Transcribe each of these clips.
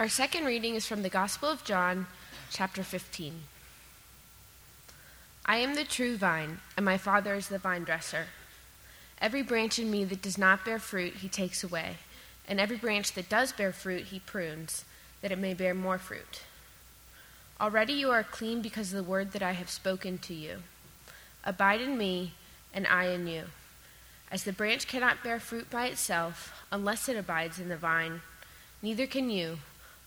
Our second reading is from the Gospel of John, chapter 15. I am the true vine, and my Father is the vine dresser. Every branch in me that does not bear fruit, he takes away, and every branch that does bear fruit, he prunes, that it may bear more fruit. Already you are clean because of the word that I have spoken to you. Abide in me, and I in you. As the branch cannot bear fruit by itself unless it abides in the vine, neither can you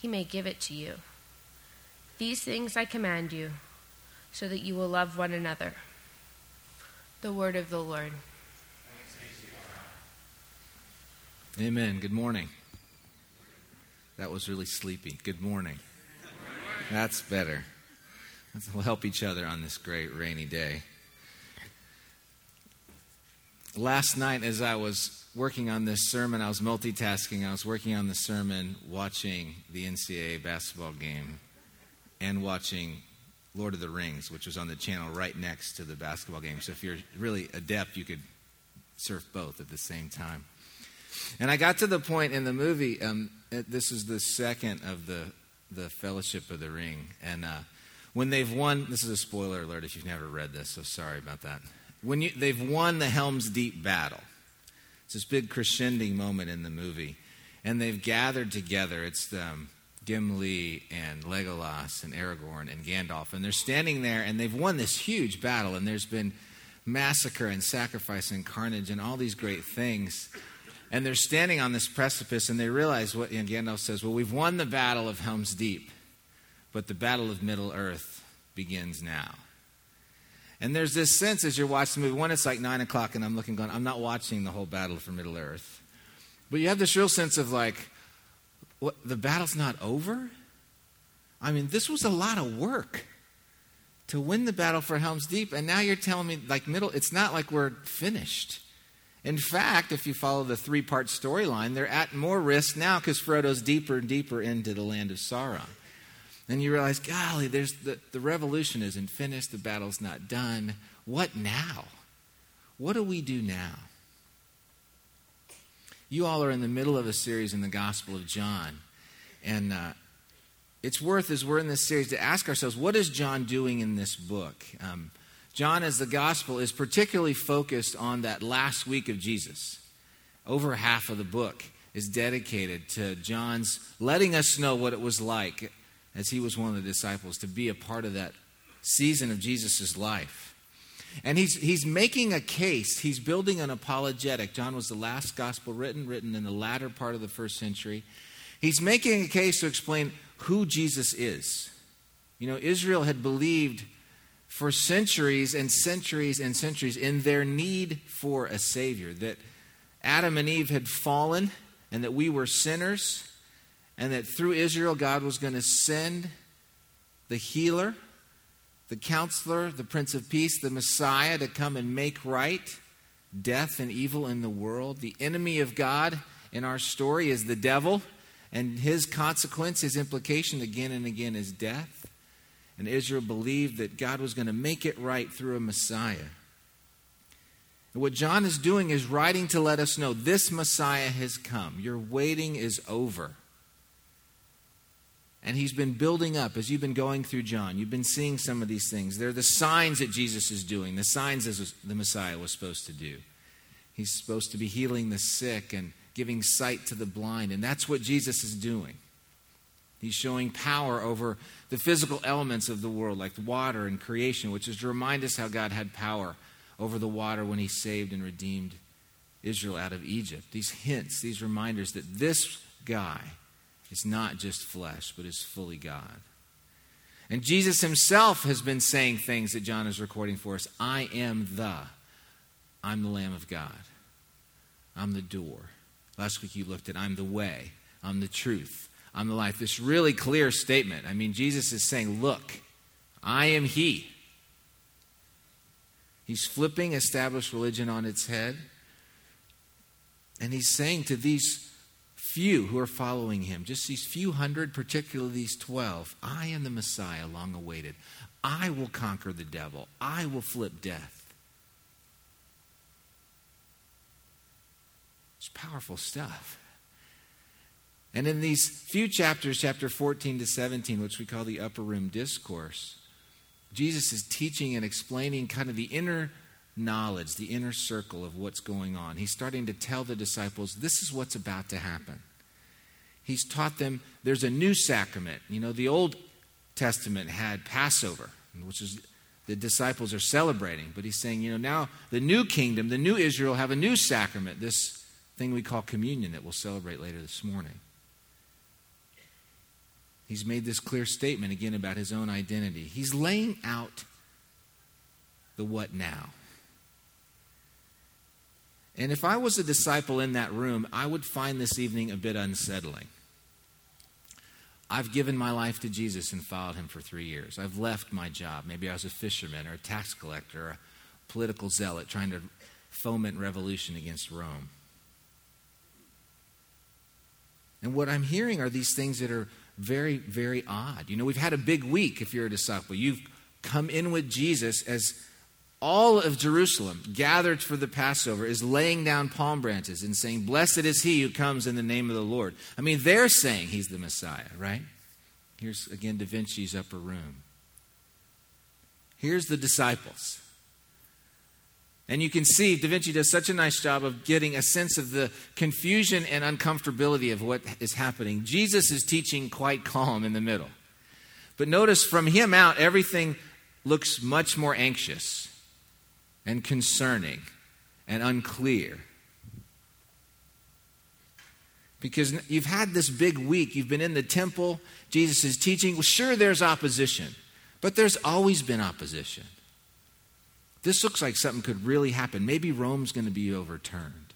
he may give it to you. These things I command you, so that you will love one another. The word of the Lord. Amen. Good morning. That was really sleepy. Good morning. That's better. We'll help each other on this great rainy day. Last night, as I was working on this sermon, I was multitasking. I was working on the sermon, watching the NCAA basketball game, and watching Lord of the Rings, which was on the channel right next to the basketball game. So if you're really adept, you could surf both at the same time. And I got to the point in the movie. Um, this is the second of the the Fellowship of the Ring, and uh, when they've won, this is a spoiler alert if you've never read this, so sorry about that. When you, they've won the Helm's Deep battle, it's this big crescending moment in the movie. And they've gathered together. It's um, Gimli and Legolas and Aragorn and Gandalf. And they're standing there and they've won this huge battle. And there's been massacre and sacrifice and carnage and all these great things. And they're standing on this precipice and they realize what and Gandalf says, Well, we've won the battle of Helm's Deep, but the battle of Middle Earth begins now. And there's this sense as you're watching the movie, one, it's like 9 o'clock, and I'm looking, going, I'm not watching the whole battle for Middle Earth. But you have this real sense of like, what, the battle's not over? I mean, this was a lot of work to win the battle for Helm's Deep, and now you're telling me, like, middle, it's not like we're finished. In fact, if you follow the three part storyline, they're at more risk now because Frodo's deeper and deeper into the land of Sauron. Then you realize, golly, there's the, the revolution isn't finished, the battle's not done. What now? What do we do now? You all are in the middle of a series in the Gospel of John. And uh, it's worth, as we're in this series, to ask ourselves what is John doing in this book? Um, John, as the Gospel, is particularly focused on that last week of Jesus. Over half of the book is dedicated to John's letting us know what it was like as he was one of the disciples, to be a part of that season of Jesus' life. And he's, he's making a case. He's building an apologetic. John was the last gospel written, written in the latter part of the first century. He's making a case to explain who Jesus is. You know, Israel had believed for centuries and centuries and centuries in their need for a Savior, that Adam and Eve had fallen and that we were sinners and that through Israel, God was going to send the healer, the counselor, the Prince of Peace, the Messiah to come and make right death and evil in the world. The enemy of God in our story is the devil, And his consequence, his implication again and again is death. And Israel believed that God was going to make it right through a Messiah. What John is doing is writing to let us know this Messiah has come. Your waiting is over. And he's been building up as you've been going through John. You've been seeing some of these things. They're the signs that Jesus is doing, the signs as the Messiah was supposed to do. He's supposed to be healing the sick and giving sight to the blind. And that's what Jesus is doing. He's showing power over the physical elements of the world, like water and creation, which is to remind us how God had power over the water when he saved and redeemed Israel out of Egypt. These hints, these reminders that this guy is not just flesh, but is fully God. And Jesus himself has been saying things that John is recording for us I am the, I'm the Lamb of God, I'm the door. Last week you looked at I'm the way, I'm the truth, I'm the life. This really clear statement. I mean, Jesus is saying, Look, I am He. He's flipping established religion on its head. And he's saying to these few who are following him, just these few hundred, particularly these 12, I am the Messiah long awaited. I will conquer the devil, I will flip death. It's powerful stuff. And in these few chapters, chapter 14 to 17, which we call the upper room discourse, Jesus is teaching and explaining kind of the inner knowledge, the inner circle of what's going on. He's starting to tell the disciples this is what's about to happen. He's taught them there's a new sacrament. You know, the Old Testament had Passover, which is the disciples are celebrating, but he's saying, you know, now the new kingdom, the new Israel have a new sacrament, this thing we call communion that we'll celebrate later this morning. He's made this clear statement again about his own identity. He's laying out the what now. And if I was a disciple in that room, I would find this evening a bit unsettling. I've given my life to Jesus and followed him for three years. I've left my job. Maybe I was a fisherman or a tax collector or a political zealot trying to foment revolution against Rome. And what I'm hearing are these things that are very, very odd. You know, we've had a big week if you're a disciple. You've come in with Jesus as all of Jerusalem gathered for the Passover is laying down palm branches and saying, Blessed is he who comes in the name of the Lord. I mean, they're saying he's the Messiah, right? Here's again Da Vinci's upper room. Here's the disciples. And you can see Da Vinci does such a nice job of getting a sense of the confusion and uncomfortability of what is happening. Jesus is teaching quite calm in the middle. But notice from him out, everything looks much more anxious and concerning and unclear. Because you've had this big week, you've been in the temple, Jesus is teaching. Well, sure, there's opposition, but there's always been opposition. This looks like something could really happen. Maybe Rome's going to be overturned.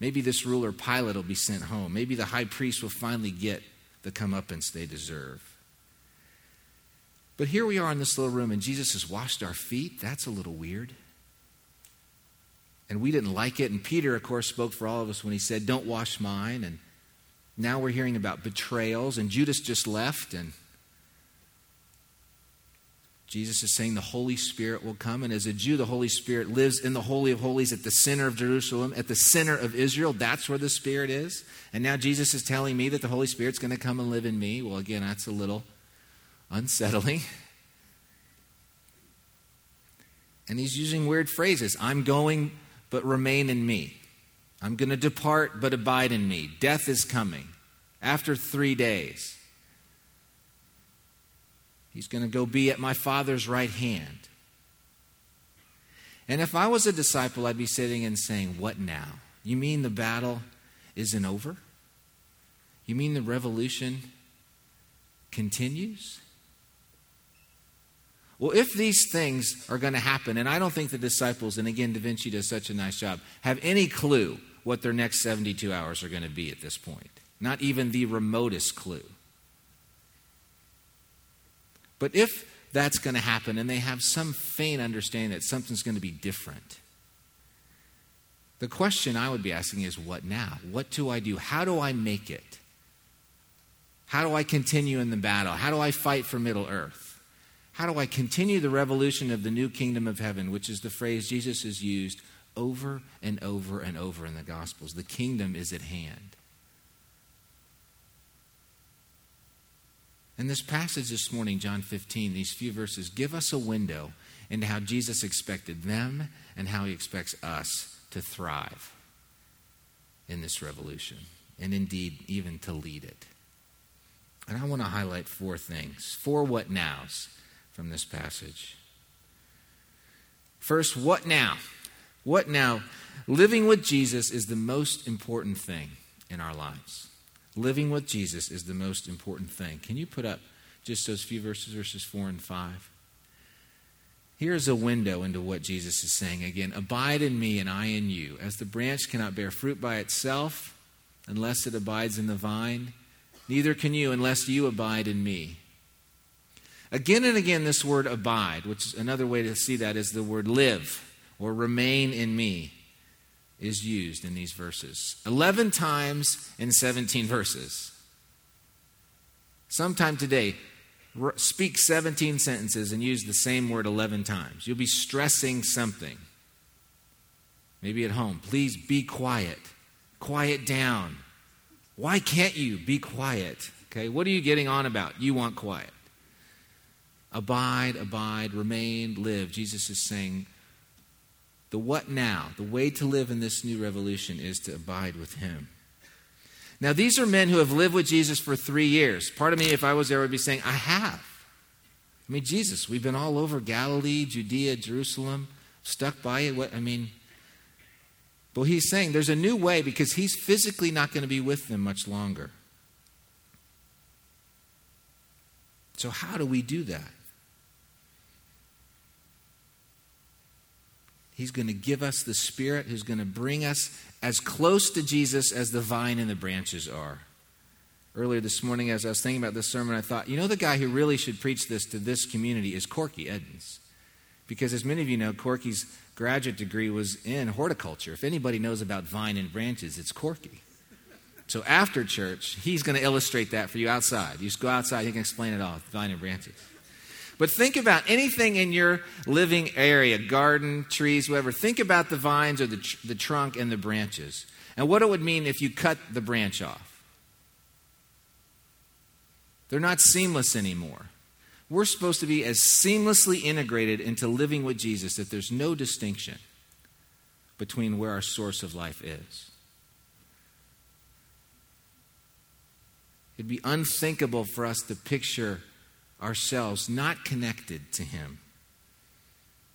Maybe this ruler Pilate will be sent home. Maybe the high priest will finally get the comeuppance they deserve. But here we are in this little room, and Jesus has washed our feet. That's a little weird. And we didn't like it. And Peter, of course, spoke for all of us when he said, Don't wash mine. And now we're hearing about betrayals, and Judas just left, and Jesus is saying the Holy Spirit will come. And as a Jew, the Holy Spirit lives in the Holy of Holies at the center of Jerusalem, at the center of Israel. That's where the Spirit is. And now Jesus is telling me that the Holy Spirit's going to come and live in me. Well, again, that's a little unsettling. And he's using weird phrases I'm going, but remain in me. I'm going to depart, but abide in me. Death is coming after three days. He's going to go be at my Father's right hand. And if I was a disciple, I'd be sitting and saying, What now? You mean the battle isn't over? You mean the revolution continues? Well, if these things are going to happen, and I don't think the disciples, and again, Da Vinci does such a nice job, have any clue what their next 72 hours are going to be at this point. Not even the remotest clue. But if that's going to happen and they have some faint understanding that something's going to be different, the question I would be asking is what now? What do I do? How do I make it How do I continue in the battle? How do I fight for Middle Earth? How do I continue the revolution of the new kingdom of heaven, which is the phrase Jesus has used over and over and over in the Gospels? The kingdom is at hand. And this passage this morning, John 15, these few verses, give us a window into how Jesus expected them and how he expects us to thrive in this revolution, and indeed, even to lead it. And I want to highlight four things, four what nows from this passage. First, what now? What now? Living with Jesus is the most important thing in our lives. Living with Jesus is the most important thing. Can you put up just those few verses, verses 4 and 5? Here's a window into what Jesus is saying again Abide in me, and I in you. As the branch cannot bear fruit by itself unless it abides in the vine, neither can you unless you abide in me. Again and again, this word abide, which is another way to see that is the word live or remain in me, is used in these verses. 11 times in 17 verses. Sometime today, speak 17 sentences and use the same word 11 times. You'll be stressing something. Maybe at home. Please be quiet. Quiet down. Why can't you be quiet? Okay, what are you getting on about? You want quiet. Abide, abide, remain, live. Jesus is saying, the what now, the way to live in this new revolution is to abide with Him. Now, these are men who have lived with Jesus for three years. Part of me, if I was there, would be saying, I have. I mean, Jesus, we've been all over Galilee, Judea, Jerusalem, stuck by it. What, I mean, but he's saying there's a new way because he's physically not going to be with them much longer. So, how do we do that? He's going to give us the Spirit who's going to bring us as close to Jesus as the vine and the branches are. Earlier this morning, as I was thinking about this sermon, I thought, you know, the guy who really should preach this to this community is Corky Edens. Because as many of you know, Corky's graduate degree was in horticulture. If anybody knows about vine and branches, it's Corky. So after church, he's going to illustrate that for you outside. You just go outside, he can explain it all vine and branches. But think about anything in your living area garden, trees, whatever. Think about the vines or the, tr- the trunk and the branches and what it would mean if you cut the branch off. They're not seamless anymore. We're supposed to be as seamlessly integrated into living with Jesus that there's no distinction between where our source of life is. It'd be unthinkable for us to picture ourselves not connected to Him.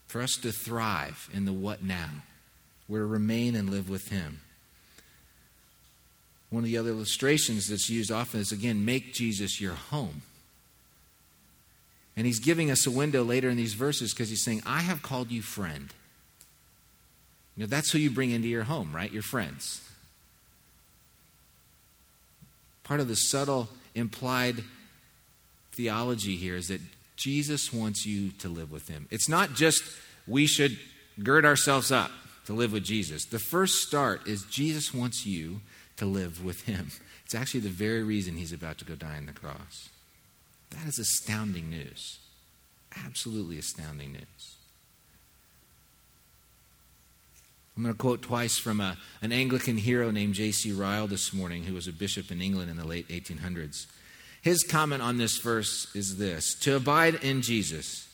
For us to thrive in the what now, where to remain and live with Him. One of the other illustrations that's used often is again, make Jesus your home. And he's giving us a window later in these verses because he's saying, I have called you friend. You know, that's who you bring into your home, right? Your friends. Part of the subtle implied theology here is that Jesus wants you to live with him. It's not just we should gird ourselves up to live with Jesus. The first start is Jesus wants you to live with him. It's actually the very reason he's about to go die on the cross. That is astounding news. Absolutely astounding news. I'm going to quote twice from a, an Anglican hero named J.C. Ryle this morning, who was a bishop in England in the late 1800s. His comment on this verse is this To abide in Jesus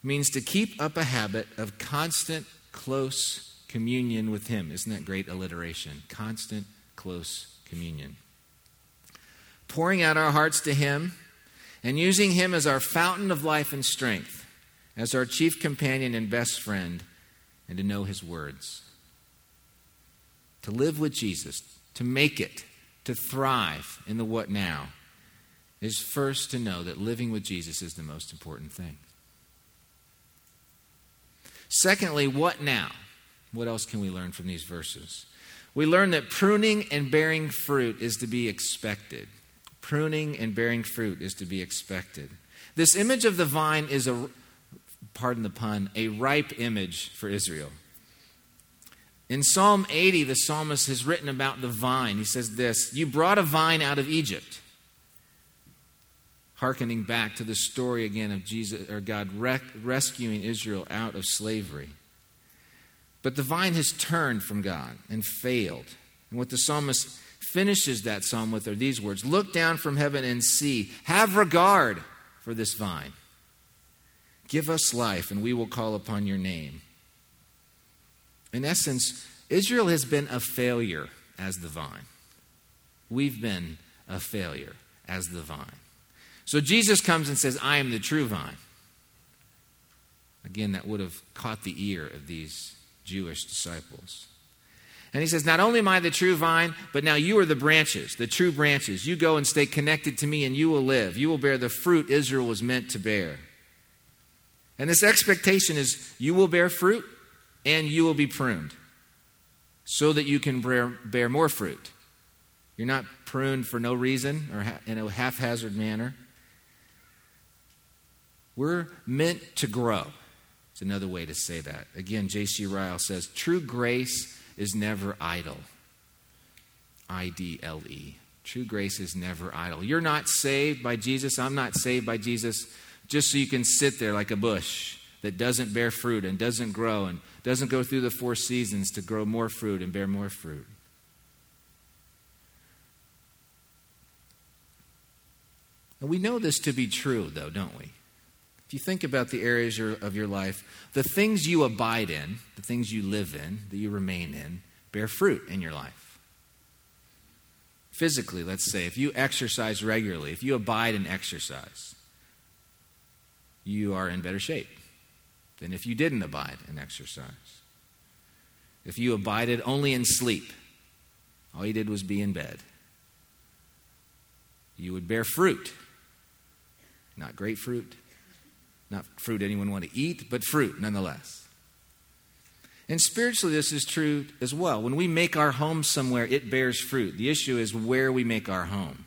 means to keep up a habit of constant, close communion with Him. Isn't that great alliteration? Constant, close communion. Pouring out our hearts to Him and using Him as our fountain of life and strength, as our chief companion and best friend, and to know His words. To live with Jesus, to make it, to thrive in the what now is first to know that living with Jesus is the most important thing. Secondly, what now? What else can we learn from these verses? We learn that pruning and bearing fruit is to be expected. Pruning and bearing fruit is to be expected. This image of the vine is a, pardon the pun, a ripe image for Israel. In Psalm 80, the psalmist has written about the vine. He says this You brought a vine out of Egypt hearkening back to the story again of Jesus or God rec- rescuing Israel out of slavery. But the vine has turned from God and failed. And what the psalmist finishes that psalm with are these words Look down from heaven and see, have regard for this vine. Give us life, and we will call upon your name. In essence, Israel has been a failure as the vine. We've been a failure as the vine. So Jesus comes and says, I am the true vine. Again, that would have caught the ear of these Jewish disciples. And he says, Not only am I the true vine, but now you are the branches, the true branches. You go and stay connected to me, and you will live. You will bear the fruit Israel was meant to bear. And this expectation is you will bear fruit and you will be pruned so that you can bear, bear more fruit. You're not pruned for no reason or in a haphazard manner. We're meant to grow. It's another way to say that. Again, J.C. Ryle says true grace is never idle. I D L E. True grace is never idle. You're not saved by Jesus. I'm not saved by Jesus just so you can sit there like a bush that doesn't bear fruit and doesn't grow and doesn't go through the four seasons to grow more fruit and bear more fruit. And we know this to be true, though, don't we? If you think about the areas of your life, the things you abide in, the things you live in, that you remain in, bear fruit in your life. Physically, let's say, if you exercise regularly, if you abide in exercise, you are in better shape than if you didn't abide in exercise. If you abided only in sleep, all you did was be in bed, you would bear fruit. Not grapefruit, not fruit anyone want to eat, but fruit nonetheless. And spiritually, this is true as well. When we make our home somewhere, it bears fruit. The issue is where we make our home.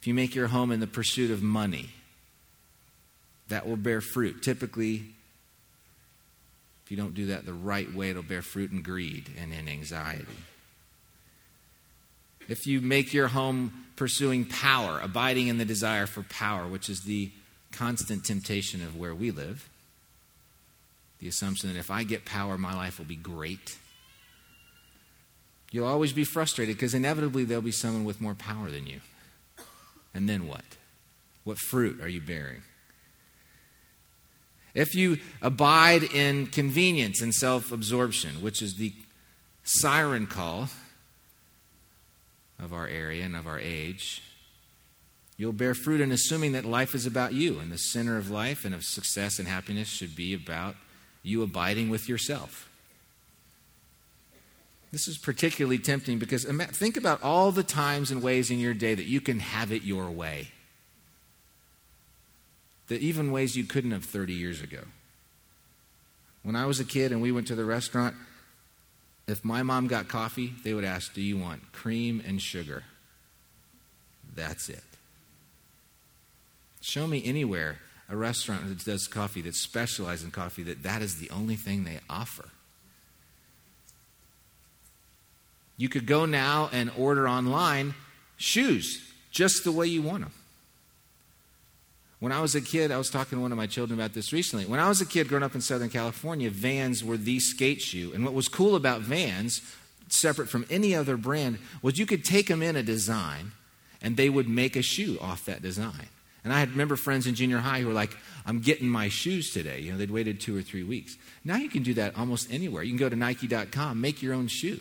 If you make your home in the pursuit of money, that will bear fruit. Typically, if you don't do that the right way, it'll bear fruit in greed and in anxiety. If you make your home pursuing power, abiding in the desire for power, which is the constant temptation of where we live, the assumption that if I get power, my life will be great. You'll always be frustrated because inevitably there'll be someone with more power than you. And then what? What fruit are you bearing? If you abide in convenience and self absorption, which is the siren call of our area and of our age, you'll bear fruit in assuming that life is about you, and the center of life and of success and happiness should be about you abiding with yourself. This is particularly tempting because think about all the times and ways in your day that you can have it your way that even ways you couldn't have 30 years ago. When I was a kid and we went to the restaurant, if my mom got coffee, they would ask, Do you want cream and sugar? That's it. Show me anywhere a restaurant that does coffee, that specializes in coffee, that that is the only thing they offer. You could go now and order online shoes just the way you want them. When I was a kid, I was talking to one of my children about this recently. When I was a kid growing up in Southern California, vans were the skate shoe. And what was cool about vans, separate from any other brand, was you could take them in a design and they would make a shoe off that design. And I had remember friends in junior high who were like, I'm getting my shoes today. You know, they'd waited two or three weeks. Now you can do that almost anywhere. You can go to Nike.com, make your own shoe.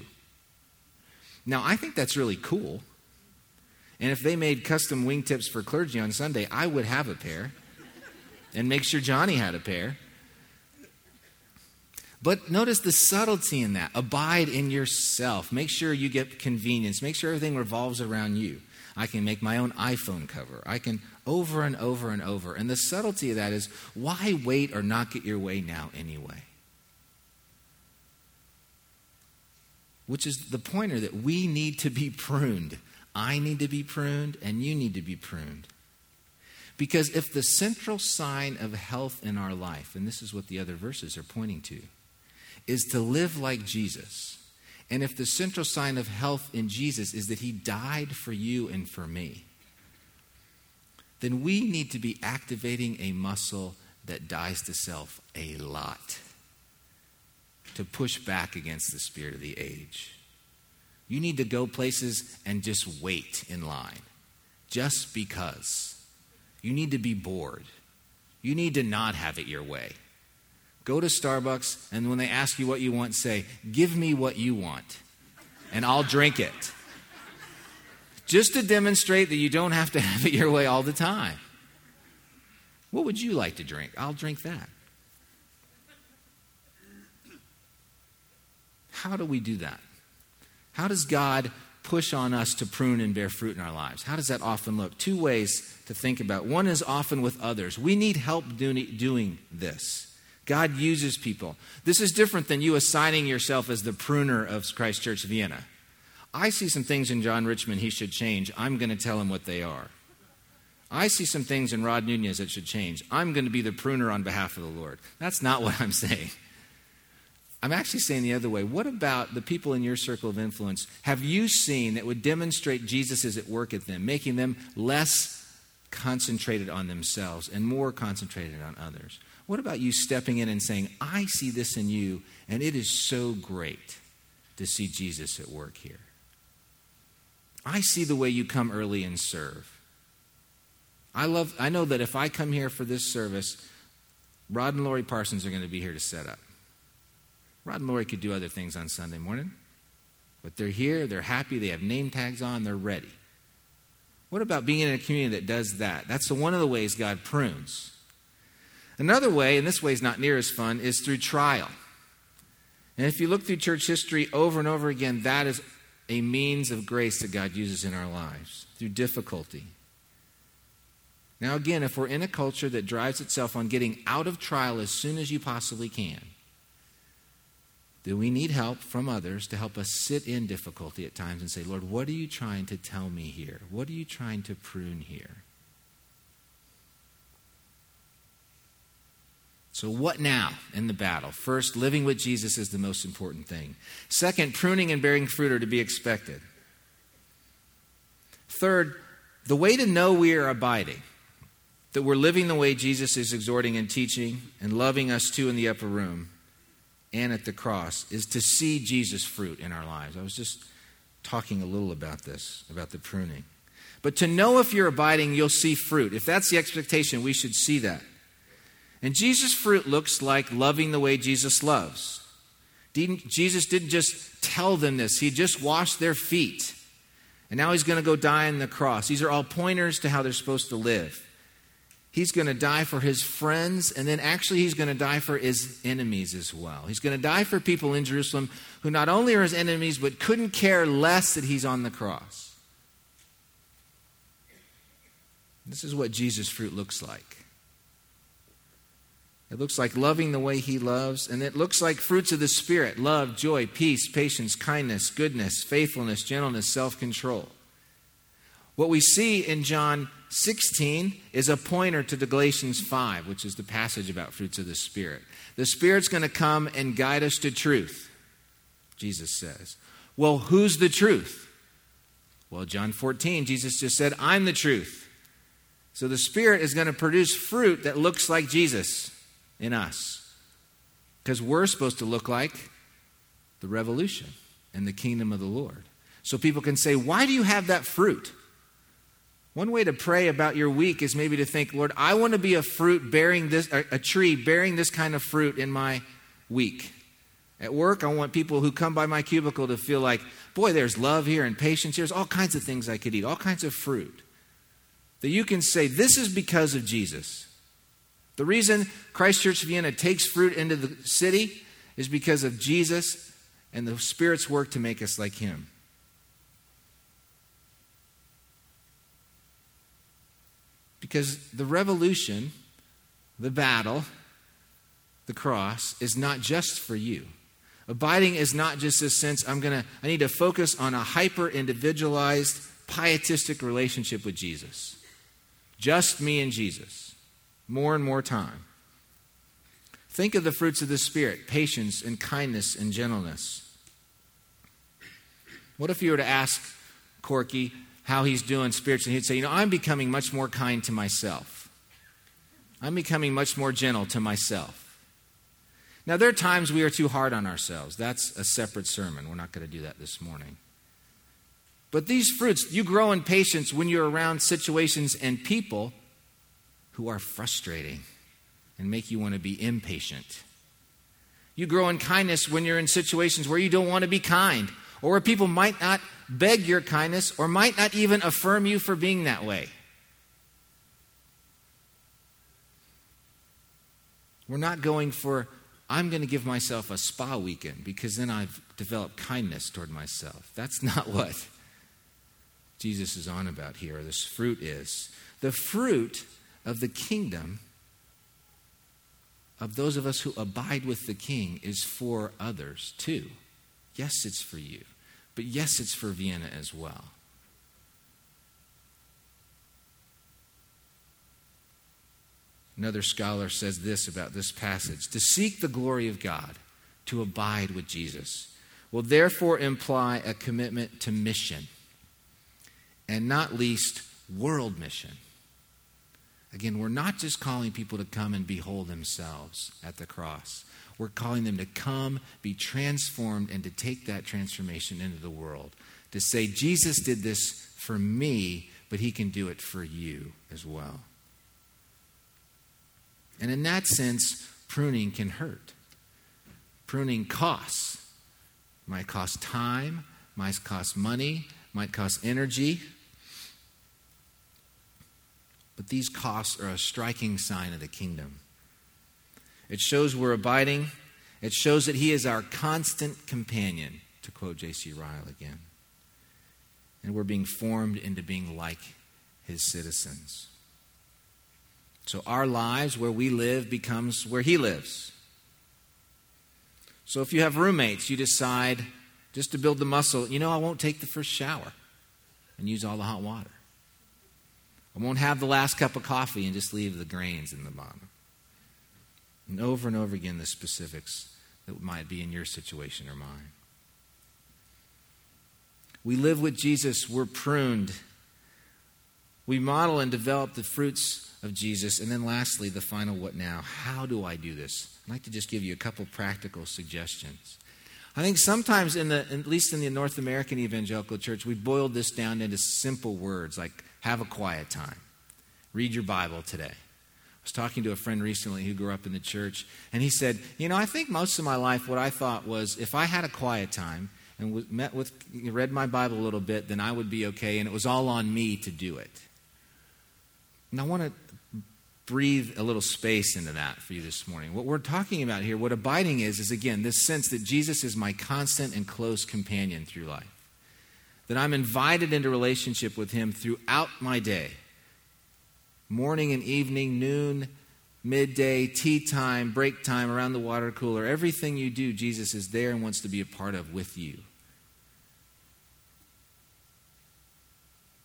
Now, I think that's really cool. And if they made custom wingtips for clergy on Sunday, I would have a pair and make sure Johnny had a pair. But notice the subtlety in that. Abide in yourself. Make sure you get convenience. Make sure everything revolves around you. I can make my own iPhone cover. I can over and over and over. And the subtlety of that is why wait or not get your way now anyway? Which is the pointer that we need to be pruned. I need to be pruned and you need to be pruned. Because if the central sign of health in our life, and this is what the other verses are pointing to, is to live like Jesus, and if the central sign of health in Jesus is that he died for you and for me, then we need to be activating a muscle that dies to self a lot to push back against the spirit of the age. You need to go places and just wait in line just because. You need to be bored. You need to not have it your way. Go to Starbucks, and when they ask you what you want, say, Give me what you want, and I'll drink it. Just to demonstrate that you don't have to have it your way all the time. What would you like to drink? I'll drink that. How do we do that? How does God push on us to prune and bear fruit in our lives? How does that often look? Two ways to think about. One is often with others. We need help doing this. God uses people. This is different than you assigning yourself as the pruner of Christ Church Vienna. I see some things in John Richmond he should change. I'm going to tell him what they are. I see some things in Rod Nunez that should change. I'm going to be the pruner on behalf of the Lord. That's not what I'm saying. I'm actually saying the other way. What about the people in your circle of influence have you seen that would demonstrate Jesus is at work at them, making them less concentrated on themselves and more concentrated on others? What about you stepping in and saying, I see this in you, and it is so great to see Jesus at work here? I see the way you come early and serve. I love I know that if I come here for this service, Rod and Lori Parsons are going to be here to set up. Rod and Lori could do other things on Sunday morning, but they're here, they're happy, they have name tags on, they're ready. What about being in a community that does that? That's one of the ways God prunes. Another way, and this way is not near as fun, is through trial. And if you look through church history over and over again, that is a means of grace that God uses in our lives through difficulty. Now, again, if we're in a culture that drives itself on getting out of trial as soon as you possibly can, then we need help from others to help us sit in difficulty at times and say, Lord, what are you trying to tell me here? What are you trying to prune here? So, what now in the battle? First, living with Jesus is the most important thing. Second, pruning and bearing fruit are to be expected. Third, the way to know we are abiding, that we're living the way Jesus is exhorting and teaching and loving us too in the upper room, and at the cross is to see Jesus' fruit in our lives. I was just talking a little about this, about the pruning. But to know if you're abiding, you'll see fruit. If that's the expectation, we should see that. And Jesus' fruit looks like loving the way Jesus loves. Jesus didn't just tell them this, He just washed their feet. And now He's going to go die on the cross. These are all pointers to how they're supposed to live. He's going to die for his friends, and then actually, he's going to die for his enemies as well. He's going to die for people in Jerusalem who not only are his enemies, but couldn't care less that he's on the cross. This is what Jesus' fruit looks like. It looks like loving the way he loves, and it looks like fruits of the Spirit love, joy, peace, patience, kindness, goodness, faithfulness, gentleness, self control. What we see in John 16 is a pointer to the Galatians 5, which is the passage about fruits of the Spirit. The Spirit's going to come and guide us to truth, Jesus says. Well, who's the truth? Well, John 14, Jesus just said, I'm the truth. So the Spirit is going to produce fruit that looks like Jesus in us. Because we're supposed to look like the revolution and the kingdom of the Lord. So people can say, Why do you have that fruit? One way to pray about your week is maybe to think, Lord, I want to be a fruit bearing this, a tree bearing this kind of fruit in my week. At work, I want people who come by my cubicle to feel like, boy, there's love here and patience here. There's all kinds of things I could eat, all kinds of fruit. That you can say, this is because of Jesus. The reason Christ Church Vienna takes fruit into the city is because of Jesus and the Spirit's work to make us like Him. Because the revolution, the battle, the cross is not just for you. Abiding is not just this sense I'm going to I need to focus on a hyper individualized pietistic relationship with Jesus. Just me and Jesus. More and more time. Think of the fruits of the spirit, patience and kindness and gentleness. What if you were to ask Corky, how he's doing spiritually, he'd say, You know, I'm becoming much more kind to myself. I'm becoming much more gentle to myself. Now, there are times we are too hard on ourselves. That's a separate sermon. We're not going to do that this morning. But these fruits, you grow in patience when you're around situations and people who are frustrating and make you want to be impatient. You grow in kindness when you're in situations where you don't want to be kind or where people might not beg your kindness or might not even affirm you for being that way. We're not going for, I'm going to give myself a spa weekend because then I've developed kindness toward myself. That's not what Jesus is on about here, this fruit is. The fruit of the kingdom of those of us who abide with the king is for others too. Yes, it's for you, but yes, it's for Vienna as well. Another scholar says this about this passage to seek the glory of God, to abide with Jesus, will therefore imply a commitment to mission, and not least world mission. Again, we're not just calling people to come and behold themselves at the cross. We're calling them to come, be transformed, and to take that transformation into the world. To say, Jesus did this for me, but he can do it for you as well. And in that sense, pruning can hurt. Pruning costs. Might cost time, might cost money, might cost energy. But these costs are a striking sign of the kingdom. It shows we're abiding, it shows that He is our constant companion, to quote J.C. Ryle again. And we're being formed into being like His citizens. So our lives, where we live, becomes where He lives. So if you have roommates, you decide just to build the muscle, you know, I won't take the first shower and use all the hot water. I won't have the last cup of coffee and just leave the grains in the bottom. And over and over again, the specifics that might be in your situation or mine. We live with Jesus, we're pruned. We model and develop the fruits of Jesus. And then, lastly, the final what now? How do I do this? I'd like to just give you a couple practical suggestions. I think sometimes, in the, at least in the North American evangelical church, we boiled this down into simple words like have a quiet time. Read your Bible today. I was talking to a friend recently who grew up in the church, and he said, You know, I think most of my life what I thought was if I had a quiet time and met with, read my Bible a little bit, then I would be okay, and it was all on me to do it. And I want to breathe a little space into that for you this morning. What we're talking about here, what abiding is, is again this sense that Jesus is my constant and close companion through life that I'm invited into relationship with Him throughout my day morning and evening, noon, midday, tea time, break time, around the water cooler. Everything you do, Jesus is there and wants to be a part of with you.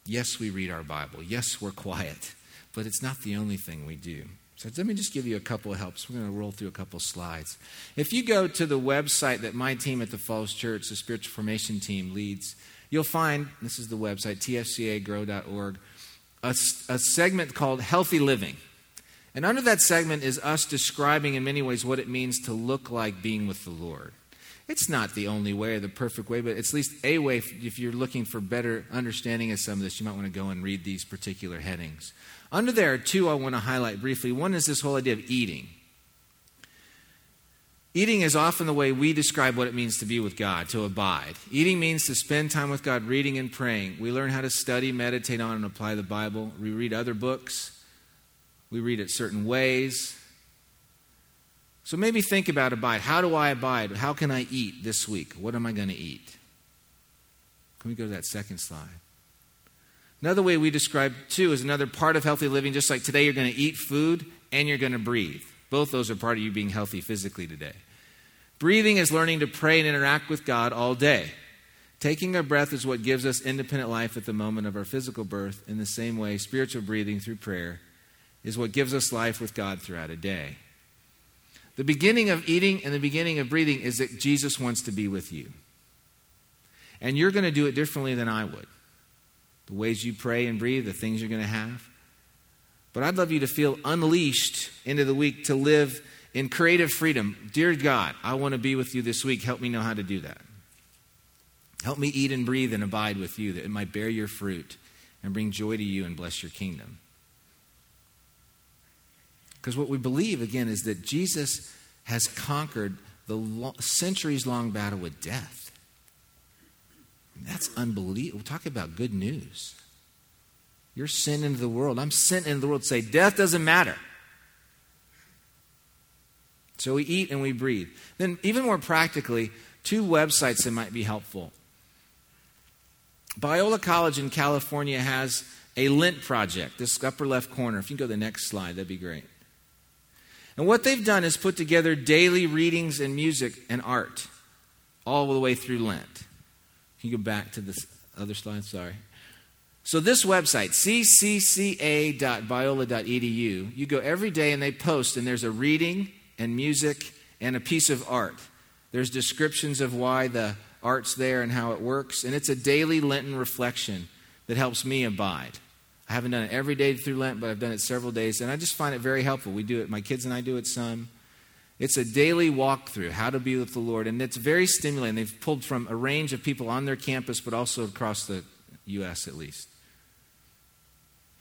Yes, we read our Bible. Yes, we're quiet. But it's not the only thing we do. So let me just give you a couple of helps. We're going to roll through a couple slides. If you go to the website that my team at the Falls Church, the spiritual formation team, leads, you'll find this is the website, tfcagrow.org, a, a segment called Healthy Living. And under that segment is us describing in many ways what it means to look like being with the Lord. It's not the only way or the perfect way, but it's at least a way if you're looking for better understanding of some of this, you might want to go and read these particular headings. Under there are two I want to highlight briefly. One is this whole idea of eating. Eating is often the way we describe what it means to be with God, to abide. Eating means to spend time with God reading and praying. We learn how to study, meditate on, and apply the Bible. We read other books. We read it certain ways. So maybe think about abide. How do I abide? How can I eat this week? What am I going to eat? Can we go to that second slide? Another way we describe, too, is another part of healthy living. Just like today, you're going to eat food and you're going to breathe. Both those are part of you being healthy physically today. Breathing is learning to pray and interact with God all day. Taking our breath is what gives us independent life at the moment of our physical birth. In the same way, spiritual breathing through prayer is what gives us life with God throughout a day. The beginning of eating and the beginning of breathing is that Jesus wants to be with you. And you're going to do it differently than I would. The ways you pray and breathe, the things you're going to have. But I'd love you to feel unleashed into the week to live in creative freedom. Dear God, I want to be with you this week. Help me know how to do that. Help me eat and breathe and abide with you, that it might bear your fruit and bring joy to you and bless your kingdom. Because what we believe, again, is that Jesus has conquered the centuries long battle with death. That's unbelievable. Talk about good news. You're sent into the world. I'm sent into the world to say, death doesn't matter. So we eat and we breathe. Then, even more practically, two websites that might be helpful. Biola College in California has a Lent project, this upper left corner. If you can go to the next slide, that'd be great. And what they've done is put together daily readings and music and art all the way through Lent. Can you go back to this other slide? Sorry. So, this website, ccca.biola.edu, you go every day and they post, and there's a reading and music and a piece of art. There's descriptions of why the art's there and how it works, and it's a daily Lenten reflection that helps me abide. I haven't done it every day through Lent, but I've done it several days, and I just find it very helpful. We do it, my kids and I do it some. It's a daily walkthrough, how to be with the Lord, and it's very stimulating. They've pulled from a range of people on their campus, but also across the U.S. at least.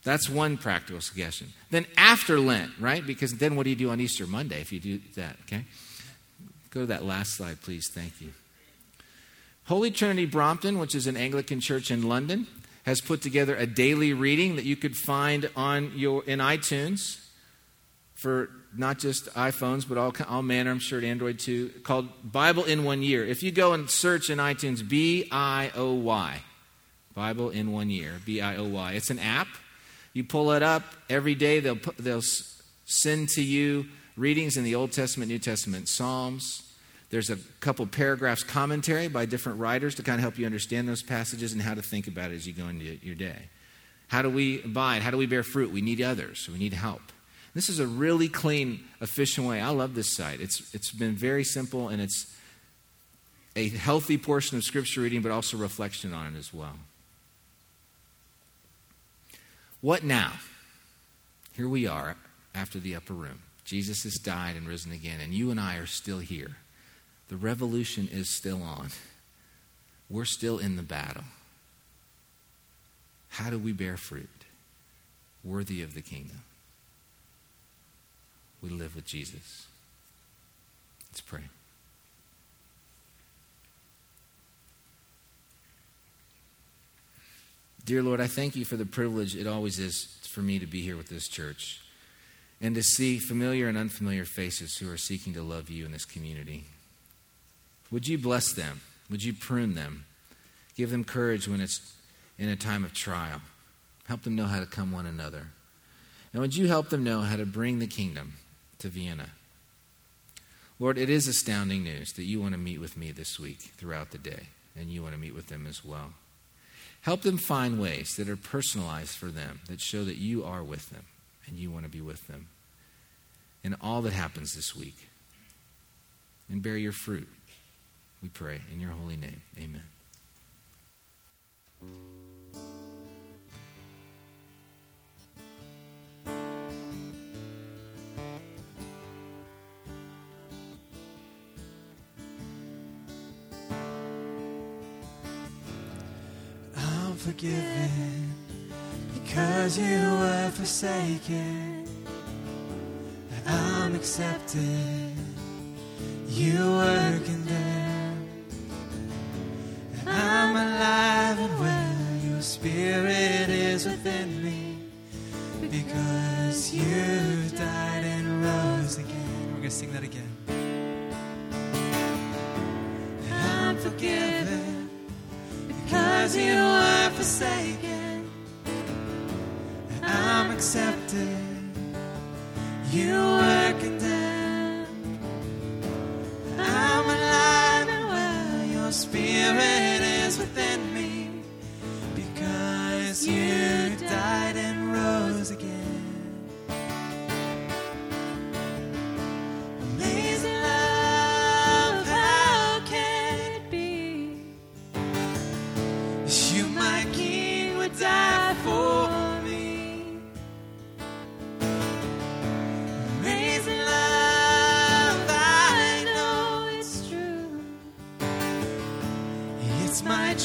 That's one practical suggestion. Then after Lent, right? Because then what do you do on Easter Monday if you do that, okay? Go to that last slide, please. Thank you. Holy Trinity Brompton, which is an Anglican church in London, has put together a daily reading that you could find on your in iTunes for not just iPhones, but all, all manner, I'm sure, Android too, called Bible in One Year. If you go and search in iTunes, B I O Y, Bible in One Year, B I O Y, it's an app. You pull it up every day, they'll, they'll send to you readings in the Old Testament, New Testament, Psalms. There's a couple paragraphs commentary by different writers to kind of help you understand those passages and how to think about it as you go into your day. How do we abide? How do we bear fruit? We need others. We need help. This is a really clean, efficient way. I love this site. It's, it's been very simple and it's a healthy portion of scripture reading, but also reflection on it as well. What now? Here we are after the upper room. Jesus has died and risen again, and you and I are still here. The revolution is still on. We're still in the battle. How do we bear fruit worthy of the kingdom? We live with Jesus. Let's pray. Dear Lord, I thank you for the privilege it always is for me to be here with this church and to see familiar and unfamiliar faces who are seeking to love you in this community. Would you bless them? Would you prune them? Give them courage when it's in a time of trial. Help them know how to come one another. And would you help them know how to bring the kingdom to Vienna? Lord, it is astounding news that you want to meet with me this week throughout the day, and you want to meet with them as well. Help them find ways that are personalized for them, that show that you are with them and you want to be with them in all that happens this week. And bear your fruit, we pray, in your holy name. Amen. Forgiven because you were forsaken. I'm accepted. You were condemned. I'm alive and well. Your spirit is within me because you died and rose again. We're going to sing that again. Forsaken.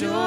Joy